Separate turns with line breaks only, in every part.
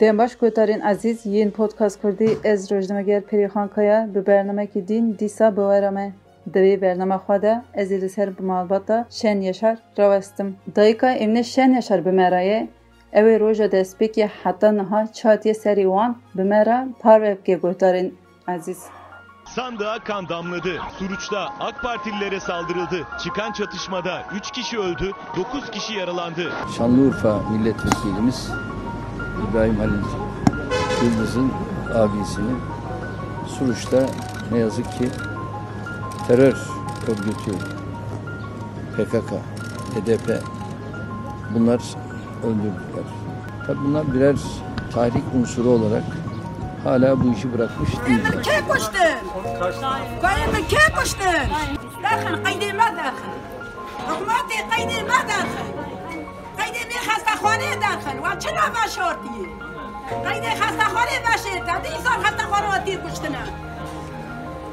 دمباش گوتارین عزیز یین پودکاست کردی از روزنامه‌گر پریخان کایا به برنامه که دین دیسا بوارمه دوی برنامه خواده از سر به معلومات شن یشار روستم دایکا امنه شن یشار بمرایه اوی روژا دست که حتی نها çatiye seri wan bi me re parvebke guhdarên aziz.
Sandığa kan damladı. Suruç'ta AK Partililere saldırıldı. Çıkan çatışmada 3 kişi öldü, 9 kişi yaralandı.
Şanlıurfa milletvekilimiz İbrahim Halil Yıldız'ın abisini Suruç'ta ne yazık ki terör örgütü PKK, HDP bunlar öldürdüler. Tabi bunlar birer tahrik unsuru olarak hala bu işi bırakmış değiller.
Kim kuştun? Koyun kim kuştun? Dakın kaydırma dakın. Hükümeti قیده می خسته خانه دخل و چرا بشه آردیه قیده خسته خانه بشه تا دی سال خسته خانه آتی کشتنه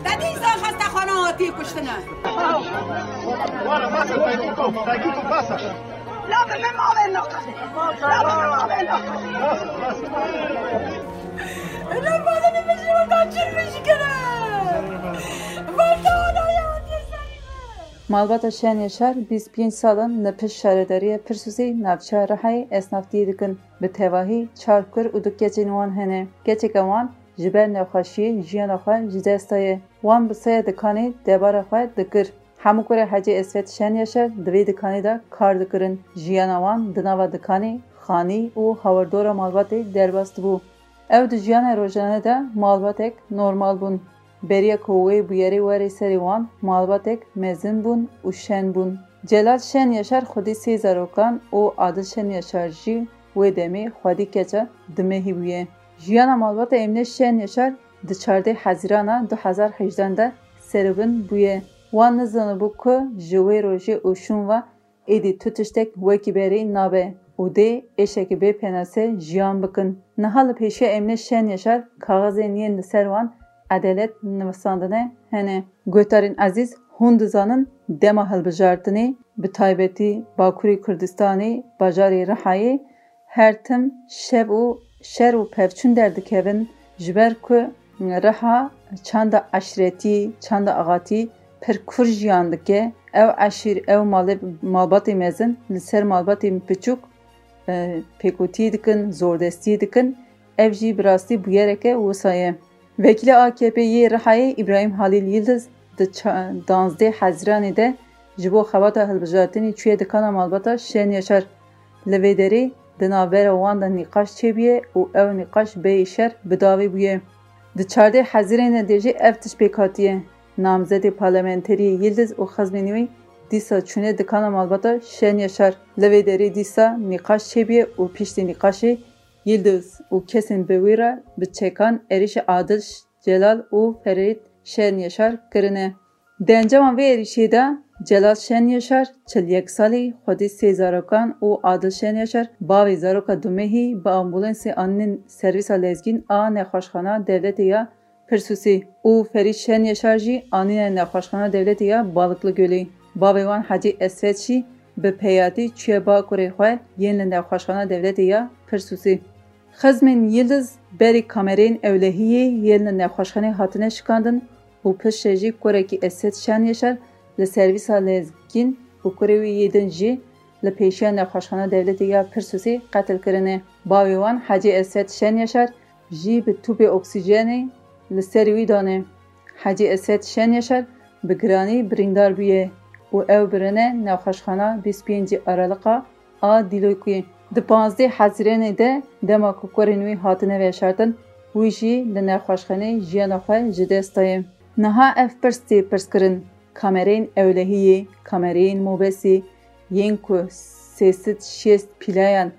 تا دی سال خسته خانه آتی کشتنه لا بس ما بينك لا بس ما بينك لا بس ما لا بس ما بينك لا بس ما بينك لا بس
Malbata şen yaşar 25 salın ne piş şaredariye pirsusi navça rahay esnaftiye dikin bi tevahi çarkır û dikecên wan hene geçeka wan ji ber nexweşiyê jiyana xwe ji dest daye wan bi sêya dikanê debara xwe dikir hemû kurê hecê esvet şen yaşar di vê dikanê de kar dikirin jiyana wan di nava dikanê xanî û hawerdora malbatê derbas dibû ew di jiyana rojane de malbatek normal bûn beriya ku wê bûyerê werê serê wan malbatek mezin bûn û şen bûn celal şen yaşar xwedî sê zarokan û adil şen yaşar jî wê demê xwedî keça dimehî bûye. Jiyana malbata emine şen yaşar di çardê hezîrana 2018 de seribin bûye. Wan ku ji wê rojê û şûn ve êdî tu tiştek nabe. Û dê êşekî bê penasê jiyan bikin. Niha li pêşiya şen yaşar kaxezên yên li ser edelet nivîsandine hene guhdarên ezîz hûn dizanin dema hilbijartinê bi taybetî Bakurê Kurdistanê bajarê Rihayê her tim şev û şer û pevçûn derdikevin ku Riha çanda eşretî çanda axatî pir kur jiyan dike ew eşîr ew malbatê mezin li ser malbatên piçûk pêkûtiyê dikin zordestiyê dikin ev jî bi rastî Vekîla AKP yê Rihayê İbrahim Halil Yıldız di danzdê Hezîranê de ji bo xebata hilbijartinê çûye dikana malbata şen yaşar li vê derê di navbera wan de nîqaş çêbûye û ew nîqaş bê şer bi davê bûye di çardê Hezîrê de jî ev tişt pêk hatiye namzedê Yıldız û xezmên wê dîsa çûne dikana malbata şen yaşar li vê derê dîsa nîqaş çêbûye û piştî Yıldız u kesin bevira biçekan erişi adış Celal u Ferit Şen Yaşar kırını. Dencevan ve erişide Celal Şen Yaşar çil yeksali xodi se zarokan u Adil Şen Yaşar bavi zaroka dumehi ba ambulansi annin servisa lezgin a nekhoşxana devleti ya Pirsusi u Ferit Şen Yaşar ji anine nekhoşxana devleti ya Balıklı Gölü. Bavivan Hacı Esvet şi bi peyati çiye ba kurê xwe yên li nexweşxana devletê ya Pirsusî. Xezmên Yıldız berî kamereyên ewlehiyê yên li nexweşxanê hatine şikandin û piştê jî kurekî Esed Şen Yaşar li servîsa lezgîn û kurê wî yêdin jî li pêşiya nexweşxana devletê ya Pirsûsê qetil kirine. Bavê wan Hecî Esed Şen Yaşar jî bi tûbê oksîjenê li serî wî dane. Hecî Esed Şen Yaşar bi giranî birîndar bûye û ew birine nexweşxana 25 Araliqa a Dîlokê. Di panzdê Hezîrênê de dema ku kurên wî hatine veşartin wî jî li nexweşxanê jiyana xwe ji dest daye. Niha ev pirs tê pirskirin kamereyên ewlehiyê, kamereyên mobesê yên ku sêsit şêst pîlayan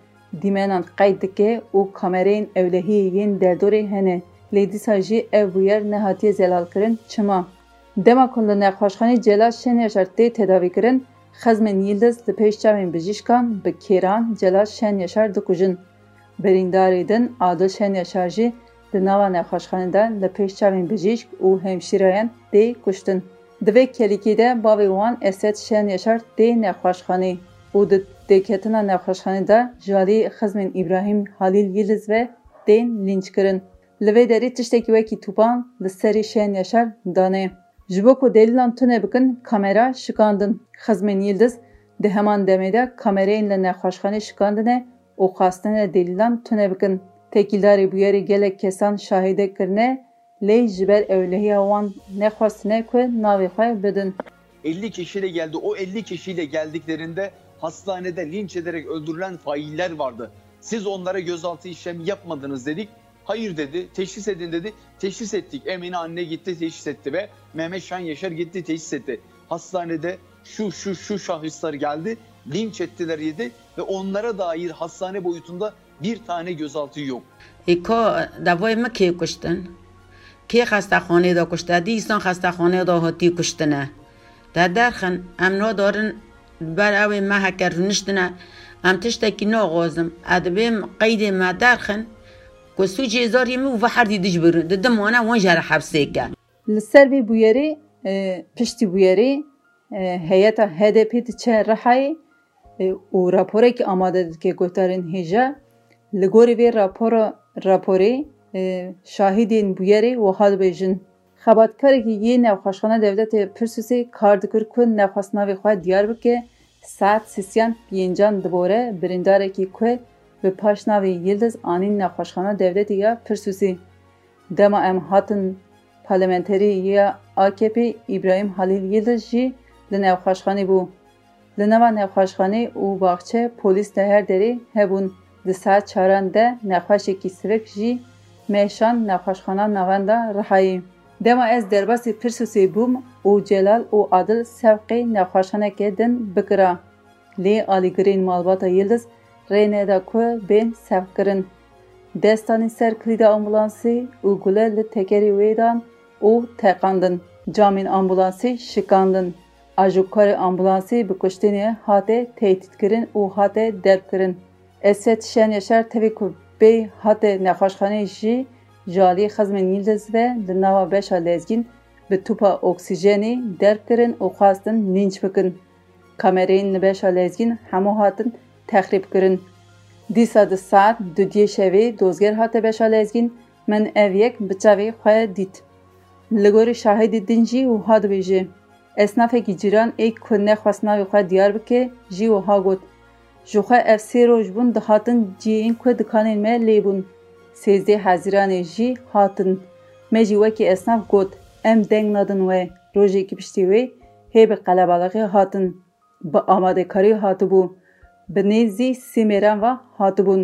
dîmenan qeyd dike û kamereyên ewlehiyê yên derdorê hene. Lê dîsa jî ev bûyer nehatiye zelalkirin çima. Dema ku li nexweşxanê Celal Şen Yaşar tê tedavîkirin, Xezmên Yıldız li pêş çavên bijîşkan bi kêran Celal Şen Yaşar dikujin. Birîndarê din Adil Şen Yaşar jî di nava nexweşxanê de li pêş çavên bijîşk û hemşîreyan tê kuştin. Di vê kelîkê de bavê wan Esed Şen Yaşar tê nexweşxanê û di têketina nexweşxanê de ji aliyê xezmên İbrahim Halil Yıldız ve tên lynç kirin. Li vê derê tiştekî wekî tûpan li serê Şen Yaşar dane. Ji bo ku delîlan tune bikin, kamera şikandin. Xizmên Yıldız di heman demê de kamereyên li nexweşxanê şikandine û xwastine delîlan tune bikin. Tekîldarê bûyerê gelek kesan şahîdek kirine, lê ji ber ewlehiya wan nexwestine ku navê xwe bidin.
50 kişiyle geldi. O 50 kişiyle geldiklerinde hastanede linç ederek öldürülen failler vardı. Siz onlara gözaltı işlemi yapmadınız dedik. Hayır dedi, teşhis edin dedi. Teşhis ettik. Emine anne gitti teşhis etti ve Mehmet Şen Yaşar gitti teşhis etti. Hastanede şu şu şu şahıslar geldi, linç ettiler yedi ve onlara dair hastane boyutunda bir tane gözaltı yok.
Eko davay mı ki kuştun? Ki hastahane da kuştadı, insan hastahane da hati kuştuna. Da derken emno darın ber evi mehekar niştuna. Em tiştekî nagazim, edibim qeydê me derxin, کو سوچی زاری مو په هر دی د جبر د دم وانا وان جره حبس
کې لسر پشت بو هده پیت چه راهی او راپور که آماده د کې ګوتارن هجا لګور وی راپور راپور شاهدین بو و او حال به جن خبرت کړي کې دولت پرسوسی کار د کړ کو نه خاصنه خو دیار بکه. سات سیسیان ینجان دوره برنداره کې کو به پاشناوی یلدز آنین نخوشخانه دولت یا پرسوسی. دما ام هاتن پالمنتری یا آکپی ابراهیم حلیل یلدز جی لنو خوشخانه بو. لنو نخوشخانه او باقچه پولیس تهر دری هبون دسا چاران ده کی اکی سرک جی میشان نخوشخانه نوانده رحایی. دما از درباسی پرسوسی بوم او جلال او عادل سفقی نخوشخانه که دن بکرا. لی آلیگرین مالباتا یلدز rê neda ku bên sevkirin. Destanên ser kilîda ambulansê û gule li tekerê wê dan û teqandin. Camên ambulansê şikandin. Ajûkarê ambulansê bi kuştinê hate tehdîtkirin û hate derkirin. Esed Şen Yaşar tevê ku bê hate nexweşxanê jî aliyê xezmên Yıldız ve li nava beşa lezgîn bi tûpa oksîjenê derkirin û xwastin lynç bikin. Kamereyên li beşa lezgîn hemû hatin texrîb kirin. Dîsa di saet dudiyê şevê dozger hate beşa lezgîn min ev yek bi çavê xwe dît. Li gorî şahîdê din jî wiha dibêje. Esnafekî cîran ê ku nexwest navê xwe diyar bike jî wiha got. Ji xwe ev sê roj bûn dihatin ciyên ku dikanên me lêbûn. Sêzdê hezîranê jî hatin. Me jî wekî esnaf got em deng nadin we. Rojekî piştî wê hê bi qelebalixê hatin. Bi amadekarî hatibû. Bi nêzî sî mêran ve hatibûn.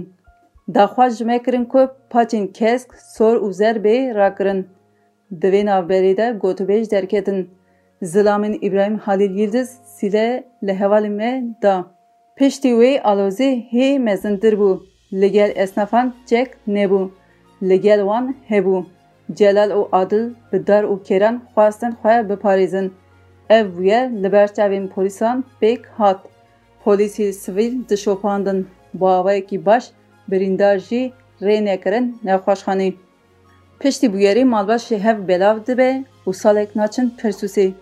Daxwaz ji me kirin kesk, sor û zer bê rakirin. Di vê de gotûbêj derketin. Zilamên İbrahim Halil Yıldız sîle li me da. Piştî wê alozê hê mezintir bû. Li gel esnafan cek nebû. Li gel wan hebû. Celal û Adil bi dar û kêran xwastin xwe biparêzin. Ev bûye li ber çavên hat. پلیسی سویل د شوپاندن باوی کی باش برینداجی رینه کرن نخوشخانی. پشتی بویری مالباش شهف بلاو دبه و سالک ناچن پرسوسی.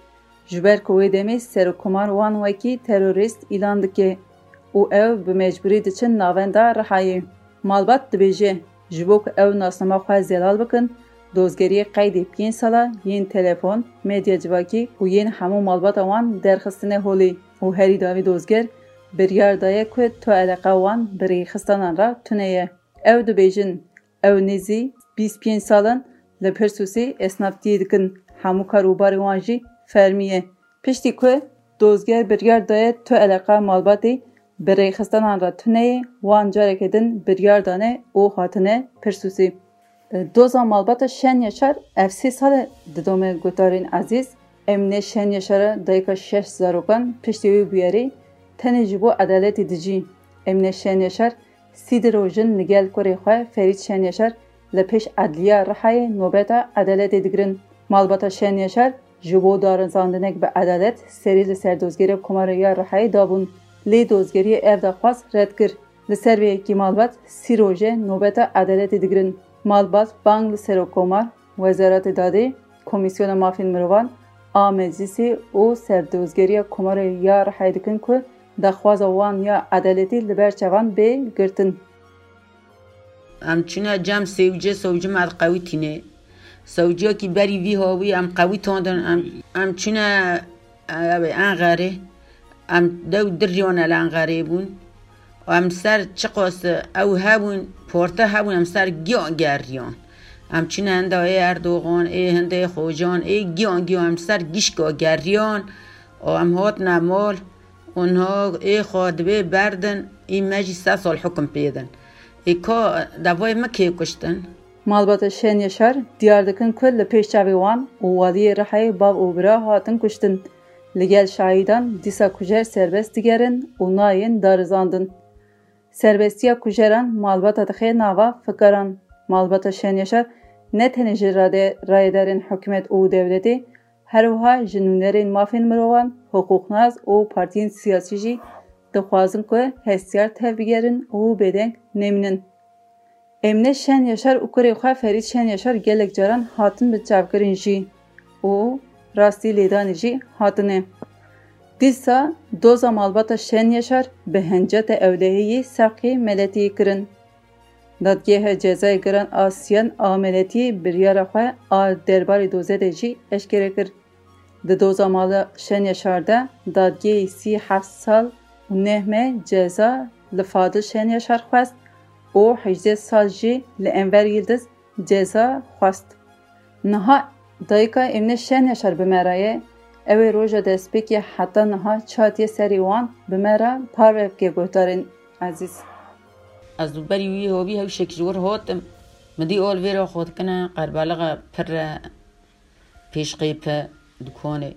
جبر کویدمی سر کمار وان وکی تروریست ایلاند که او او به مجبوری دچن نوانده رحایی. مالبات دبیجه جبوک او ناسنما خواه زلال بکن دوزگری قیدی پین سالا یین تلفن، میدیا جواکی و یین همو مالبات اوان درخستن هولی و هری داوی دوزگر biryar daye ku tu eleqa wan bi rêxistanan re tune ye. Ew dibêjin ew nêzî bîst pênc salan li Pirsûsê esnaftiyê dikin hemû karûbarê wan jî fermî ye. Piştî ku dozger biryar daye tu eleqa malbatê bi rêxistanan re tune ye wan carekê din biryar dane û hatine Pirsûsê. Doza malbata Şen Yaşar ev sê sal e didome guhdarên ezîz Emine Şen Yaşar'a dayika şeş zarokan piştî wê bûyerê تنه جبو عدالت دجی امن شنیشر سیدر و جن نگل کری خواه فرید شنیشر لپش عدلیه رحای نوبت عدالت دگرن مالبتا شنیشر جبو دارن زاندنک به عدالت سری لسر دوزگیری کماریا رحای دابون لی دوزگیری اف دخواست رد کر لسر ویکی مالبت سی روژه نوبت عدالت دگرن مالبت بانگ لسر و کمار وزارت داده کمیسیون مافین مروان آمزیسی او سردوزگیری کماریا رحای دکن که Ya edaletî li ber çavan bê girtin.
ام چونه جم سوجه سوجه مد قوی تینه. سوجه کی بری وی هاوی ام قوی تاندن چونه انغاره ام دو دریان الانغاره بون. و ام سر چه او هبون پورته هبون ام سر گیا گریان. چونه هنده ای اردوغان ای هنده خوجان ای گیان گیان ام سر گیشگا گریان. و ام هات نمال اونها ای خادبه بردن ای مجی سه سال حکم پیدن ای که دوای ما که کشتن
Malbata şen yaşar, diyardakin kull peşçavi wan û waliyê rihayê bav û bira hatin kuştin. Li gel şahidan dîsa kujer serbest digerin û nayên darizandin. Serbestiya kujeran malbata dixe nava fikaran. Malbata şen yaşar ne tenê ji rayederên hikûmet û devletê nûnerên mafên mirovan, hiqûqnaz û partiyên siyasî jî dixwazin ku hestiyar tev bigerin û bêdeng nemînin. Emne şen yaşar û kurê xwe Ferîd şen yaşar gelek caran hatin bi çavkirin jî û rastî lêdanê jî hatine. Dîsa doza malbata şen yaşar bi henceta ewlehiyê serqê meletiyê kirin. Dadgeha cezayê giran a Siyan a meletiyê biryara xwe a derbarê dozê de jî eşkere kir. د دوزامال شن یشارده دادگی سی هفت سال و نهمه جزا لفادل شن خواست او هجده سال جی لانور یلدز جزا خواست. نها دایکا امن شن یشار بمرایه اوی روژا دسپیکی حتا نها چاتی سری وان بمرا پار وفگه عزیز.
از دوباری وی هو بی هاو شکجور هاتم مدی اول ویرا خود کنه قربالغ پر پیشقی پر pêşqêpe dikonê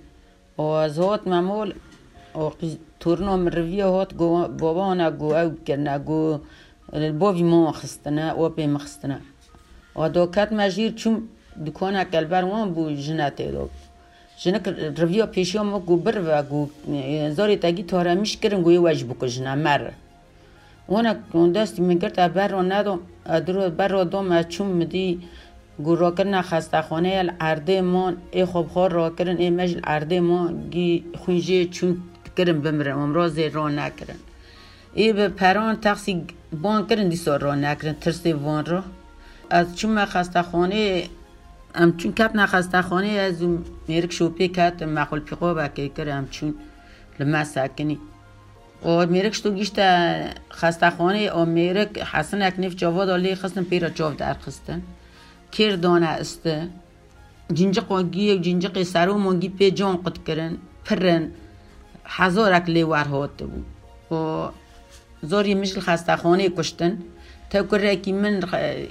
û ez hat memol û turna min riviya hat babana got ew kirine got بۆڤی مۆ خستنە ئۆ پێ مەخستنە ئەو دۆ کاتمە ژیر چوم دوکۆنا کەلبەر وان بوو ژنە تێدۆ ژنە ڕڤیۆ پێشیۆمە گو بڕە گو زۆری تاگی تۆرەمیش کردن گوی وەج بکوژنە مەرە وەنە دەستی منگرتە بەرۆ نادۆ درۆ بەرۆ دۆمە چوم مدی گوڕۆکردنا خستەخۆنەیە ئاردێمان ئێ خۆبخۆ ڕۆکردن ئێ مەژ ئاردێمان گی خوێژێ چون کردن بمرە ئەمڕۆ زێ ڕۆ ناکردن ئێ بە پەران تەقسی بان کردن دیسا را نکردن ترس وان را. از چون من خانه ام چون کت نخسته خانه از میرک شوپی کت مخول پیقا بکی کرد چون لما سکنی و میرک شتو گیشت خسته خانه و میرک حسن اکنیف جواد آلی خستن پیرا جاو در خستن. کر دانه استه جنجق و گی و مانگی پی جان قد کرن پرن هزار اکلی ور هاته بود و زۆری مش خستەخانەی کوشتن تەکوڕێکی من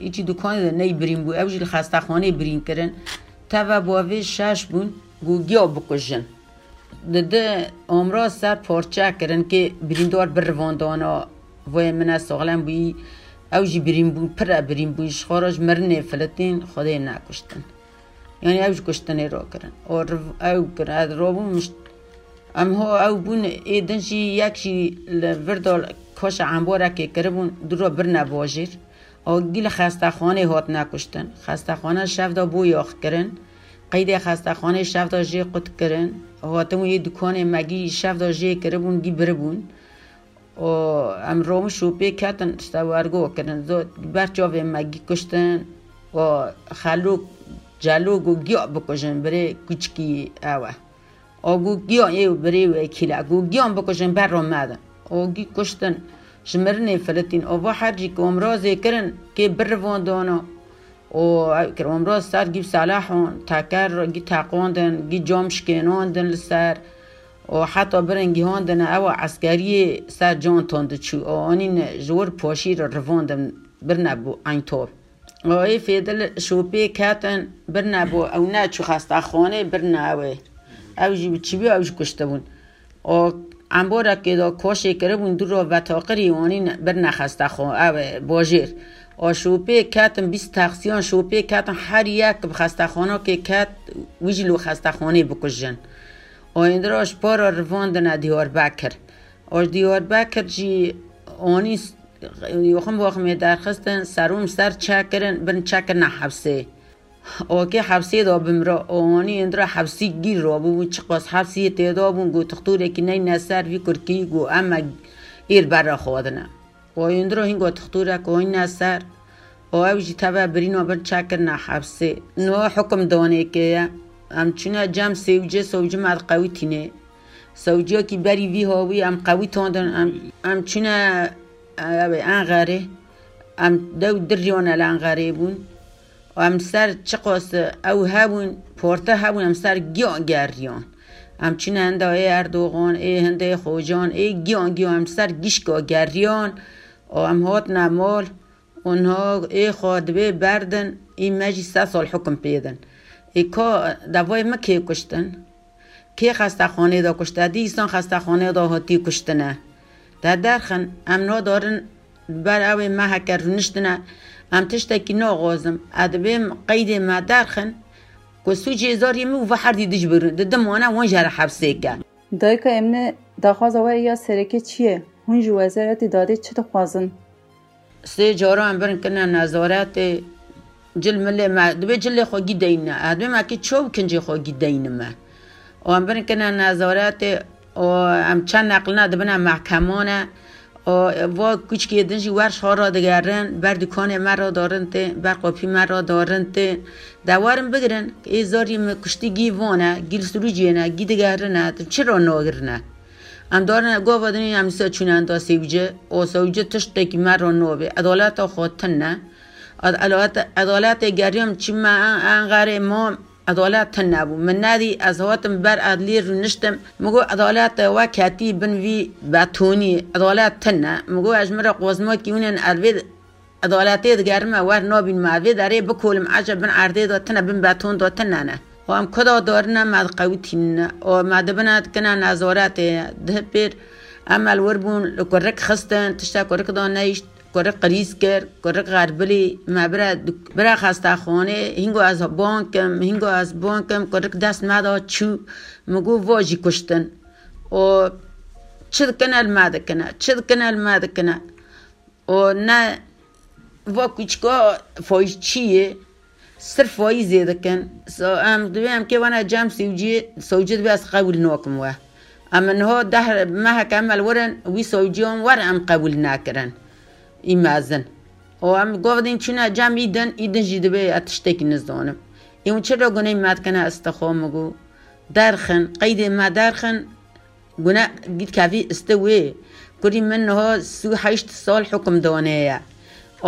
ئیچی دوکان نەی برین بوو ئەوژی خستەخانەی برینکردن تەڤە بۆڤێ شش بوون گوگیا بکوژن. دده ئۆمرا سەر پۆرچەکردن کە بریندۆر بڕڤاندانە وێ منە سۆغلم بووی ئەوژی برین بوون پرە برین بووی خۆڕۆژ مرنێ فلتین خودێ ناکوشتن. یعنی ئەوش کوشتنێ ڕۆکردن ئەو کرد ڕۆبوو مشت ئەم هۆ ئەو بوون ئێدنجی یەکشی لە وردۆ کۆش ئەمبۆرەکێ کردبوون درۆ برنە بۆژیر ئەو گی لە خستەخانەی هات نەکوشتن خستەخانە شەفدا بوو یۆخکردن قەیدێ خستەخانەی شەفدا ژێ قوتکردن هاتم یە دوکانێ مەگی شەفدا ژێ کردبوون گی بربوون ئەم ڕۆم شوپێ کەتن شتەوەرگۆکردن زۆ بەرچۆێ مەگی کوشتن و خەلوک جەلوگ و گیا بکوژن برێ کوچکی ئەوە. ئۆگو گیان ئێ برێ وەکیلا گو گیان بکوژن بەر ڕۆمادن اوگی کشتن. شمرنی فلتین او حرجی که امروزی کرن که بروندانو او کر امروز سر گیب صلاحون تاکر گی تاقوندن گی جامشکناندن لسر. و حتی برنگی هاندن او عسکری سر جان تاند چو. او آنین جور پاشی رو رواندن برنبو این طور او ای فیدل شوپی کتن برنبو. او نه چو خسته خانه برنبو او جی چی بی او جی کشته بون. او انبارا که دا کاشه کرده بون دو را و تاقری وانی بر نخسته خو باجیر و شوپه کتن بیست تقسیان شوپه کتن هر یک بخسته خانه که کت ویجلو خسته خانه بکشن. و این دراش پارا رواندن دیار بکر و دیار بکر جی آنی یخم واقع درخستن سروم سر چکرن برن چکر نه حبسه اوکی حبسی دا بمرا آنی اندرا حبسی گیر را بو چه قاس حبسی تیدا بون گو تختوره که نی نسر وی کرکی گو اما ایر برا خوادنه و اندرا هنگو تختوره که این نسر تبا برین و بر چاکر نا حبسه نو حکم دانه که ام چونه جام سوجه سوجه مد قوی تینه سوجه کی بری وی هاوی ام قوی تاندن چونه انغاره ام دو دریان الانغاره بون و ام سر چه قاسه او هبون پورته هبون ام سر گیان گریان ام چین هنده ای اردوغان ای هنده خوجان ای گیان گیان ام سر گیشگا گریان و ام هات نمال اونها ای خادبه بردن ای مجی سه سال حکم پیدن ای که دوای ما که کشتن؟ که خسته خانه دا کشته؟ دیستان خسته خانه دا هاتی کشتنه. در درخن ام نا دارن بر اوی ما هکر رونشتنه ام تشتکی ناغازم ادبیم قید ما درخن. که سوچی ازاری مو و هر دیدش برون ددم وانا وان جر حبسه کن
دایکا امنه دخواز و یا سرکه چیه؟ هون جو وزارت داده چه تخوازن؟
سه جارا هم برن کنه نظارت جل مله ما دبی جل خوگی دینه ادبی ما که چوب کنجی خوگی دینه ما. و هم برن کنه نظارت و هم چند نقلنا دبنه محکمانه و کچ که دنجی ورش ها را دگرن بر دکان مرا دارن ته بر قاپی مرا دارن ته دوارم بگرن که ای زاری کشتی گی وانه گیل سروجی نه گی دگرنه چرا ناگرنه؟ ام دارن گو بدنی ام سا چونن دا سیوجه او سوجه تشت کی مرا نوبه عدالت خاطن نه عدالت گریم چی ما انغره ما عدالت تن نبو من نادی از هاتم بر عدلی رو نشتم. مگو عدالت و کتی بن وی باتونی عدالت تن مگو اجمر قوزما کیونن الوید عدالت دگرمه ور نابین معوی داره بکولم عجب بن عرده دا تن بن باتون دا تن نه و هم کدا دارنا مد قوی تین و مد بنات کنا نظارت ده پیر عمل وربون لکرک خستن تشتا کرک دا نیشت. کرک قریز کرد کرک غربلی ما برا خسته خانه هنگو از بانکم هنگو از بانکم کرک دست مدا چو مگو واجی کشتن. و چه کنه الماده کنه چه کنه الماده کنه و نه و کچکا فایش چیه؟ صرف فایی زیاده کن سو ام دویم که وانا جام سوجي سوجي بس قبول نوكم وا اما انه ده ما كمل ورن وي سوجيهم ور ام قبول ناكرن و ام گفتین چونه جام ایدن ایدن جیده به اتشتکی نزدانم اون چرا گناه مد کنه استخوام مگو؟ درخن قید ما درخن گناه گید کافی استوی کری من ها سو هشت سال حکم دانه یا.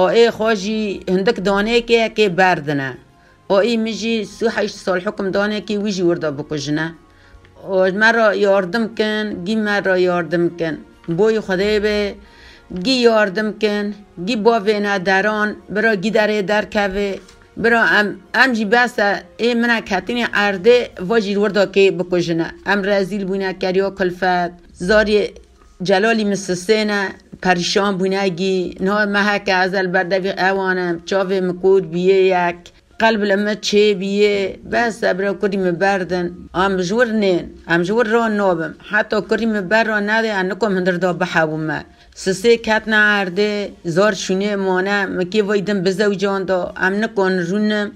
ای خوشی هندک دانه که که بردنه. ای میجی سو هشت سال حکم دانه که ویجی ورده بکجنه مرا یاردم کن گی مرا یاردم کن. بوی خدای به گی یاردم کن گی با وینا دران برا گی داره در کوه برا ام ام جی بس ای منا کتین ارده واجی ورده که بکجنه ام رزیل بونه کریو کلفت زاری جلالی مسسینه پریشان بونگی نه محک ازل بردوی اوانم چاوه مکود بیه یک قلب لما چه بیه بس ابرا کریم بردن. ام جور نین ام جور را نابم. حتی کریم بر را نده انکم هندر دا بحبو ما سسه کت نعرده زار شونه مانه مکی ویدم بزوجان دا ام نکن رونم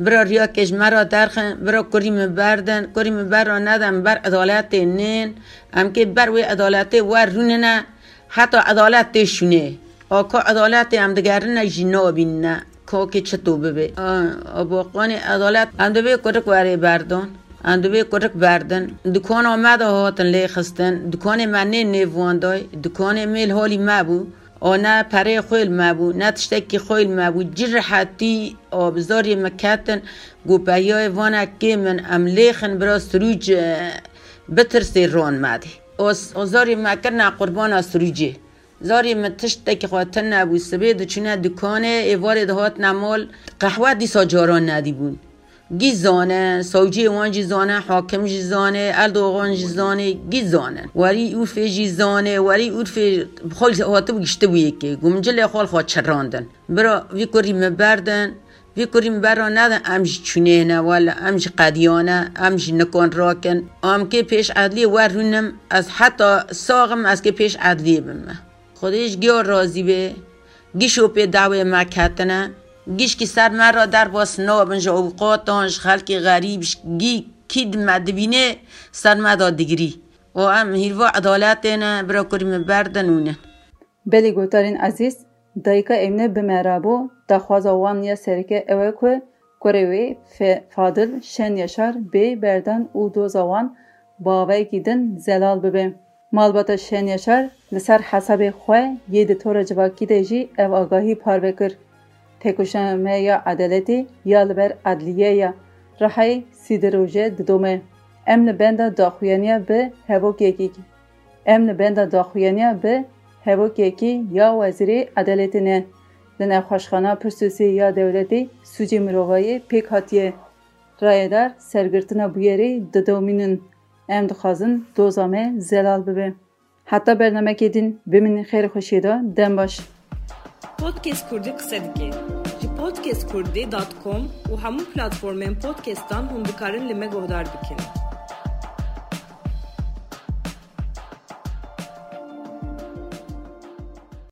برا ریا کش مرا درخن برا کریم بردن کریم بر را ندم بر عدالت نین ام که بر وی عدالت ور رونه حتی عدالت شونه آکا عدالت هم دگرن جنا بینه که که چطور ببه باقان عدالت اندوه کرک واره بردن اندوه کرک بردن. دکان آمد هاتن لی خستن. دکان من نه نیوان دای. دکان میل حالی او نه پره خویل ما بو نه تشتکی خویل ما بو جر حتی آبزاری مکتن گو پیای وانا که من املیخن برا سروج بترسی ران مده. او زاری ما کرنا قربان سروجی زاری ما تشتکی خواتن نبود. چونه دکانه ایوار دهات نمال. قهوه دی ساجاران ندی بود. گی زانه سوجی وان جی زانه حاکم جی زانه الدوغان جی زانه گی زانه وری اوفه جی زانه وری اوفه خال هاته بگشته بویه که گمجل خال خواه چراندن. برا وی کری مبردن وی کریم برا ندن. امش چونه نه امش قدیانه امش نکن راکن. ام که پیش عدلی ورونم از حتی ساغم از که پیش عدلی بمه. خودش گیار راضی به گیشو پی دعوه ما گیش که سر مرا در باس نابنج اوقاتانش خلق غریبش گی کید مدبینه سر مدا دیگری و هم هیروا عدالت نه برا کریم بردنونه
بلی گوتارین عزیز دایکا امنه بمرابو دخواز آوان یا سرکه اوه که کروی فادل شن یشار بی بردن او دو زوان باوی گیدن زلال ببه. مالبات شن یشار لسر حساب خواه یه دطور جواکی دیجی او آگاهی پار بکر. Kir. Têkoşanemeya ya li ber edliyeya Rihayê sîdê roje didome. Em li benda daxuyaniya bi hevokekî em li benda daxuyaniya bi hevokekî ya Wezîrê Edeletê ne. Li nexweşxana Pirsûsê ya dewletê sûcê mirovayê pêk hatiye. Rayedar sergirtina bûyerê didomînin. Em dixwazin doza zelal bibe. Heta bernamekê din bimînin xêr xweşî da dem baş.
Podcast Kurdî qise dike podcastkurdi.com u hamu platformën podcasttan hundikarën li gohdar bikin.